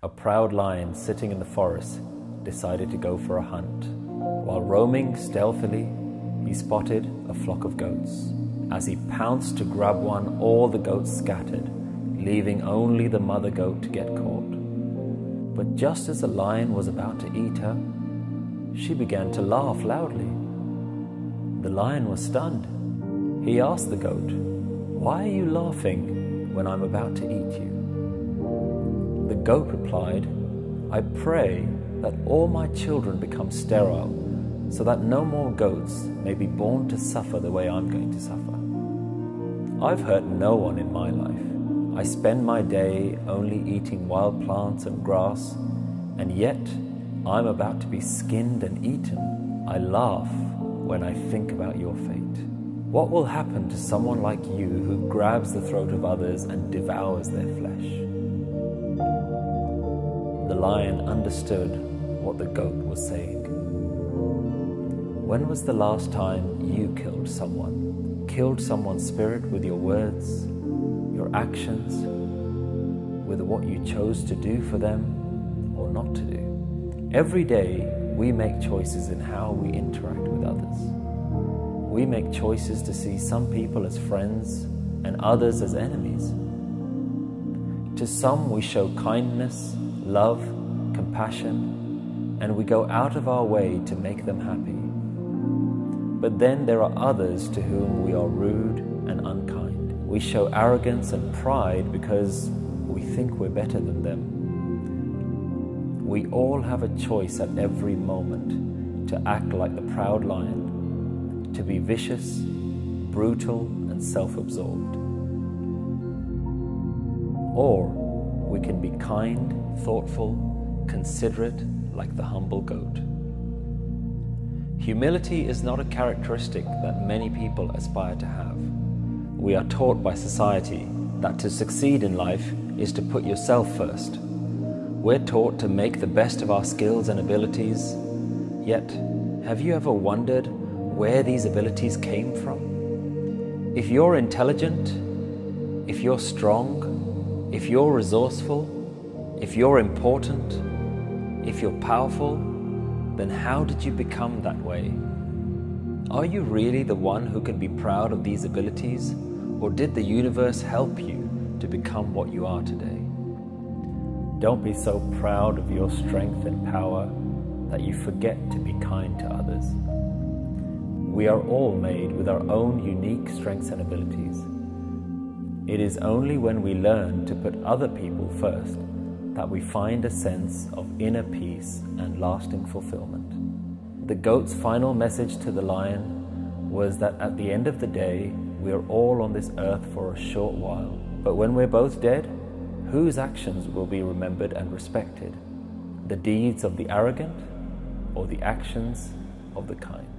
A proud lion sitting in the forest decided to go for a hunt. While roaming stealthily, he spotted a flock of goats. As he pounced to grab one, all the goats scattered, leaving only the mother goat to get caught. But just as the lion was about to eat her, she began to laugh loudly. The lion was stunned. He asked the goat, Why are you laughing when I'm about to eat you? The goat replied, I pray that all my children become sterile, so that no more goats may be born to suffer the way I'm going to suffer. I've hurt no one in my life. I spend my day only eating wild plants and grass, and yet I'm about to be skinned and eaten. I laugh when I think about your fate. What will happen to someone like you who grabs the throat of others and devours their flesh? Lion understood what the goat was saying. When was the last time you killed someone? Killed someone's spirit with your words, your actions, with what you chose to do for them or not to do? Every day we make choices in how we interact with others. We make choices to see some people as friends and others as enemies. To some, we show kindness love, compassion, and we go out of our way to make them happy. But then there are others to whom we are rude and unkind. We show arrogance and pride because we think we're better than them. We all have a choice at every moment to act like the proud lion, to be vicious, brutal, and self absorbed. Or we can be kind, thoughtful, considerate, like the humble goat. Humility is not a characteristic that many people aspire to have. We are taught by society that to succeed in life is to put yourself first. We're taught to make the best of our skills and abilities, yet, have you ever wondered where these abilities came from? If you're intelligent, if you're strong, if you're resourceful, if you're important, if you're powerful, then how did you become that way? Are you really the one who can be proud of these abilities, or did the universe help you to become what you are today? Don't be so proud of your strength and power that you forget to be kind to others. We are all made with our own unique strengths and abilities. It is only when we learn to put other people first that we find a sense of inner peace and lasting fulfillment. The goat's final message to the lion was that at the end of the day, we are all on this earth for a short while. But when we're both dead, whose actions will be remembered and respected? The deeds of the arrogant or the actions of the kind?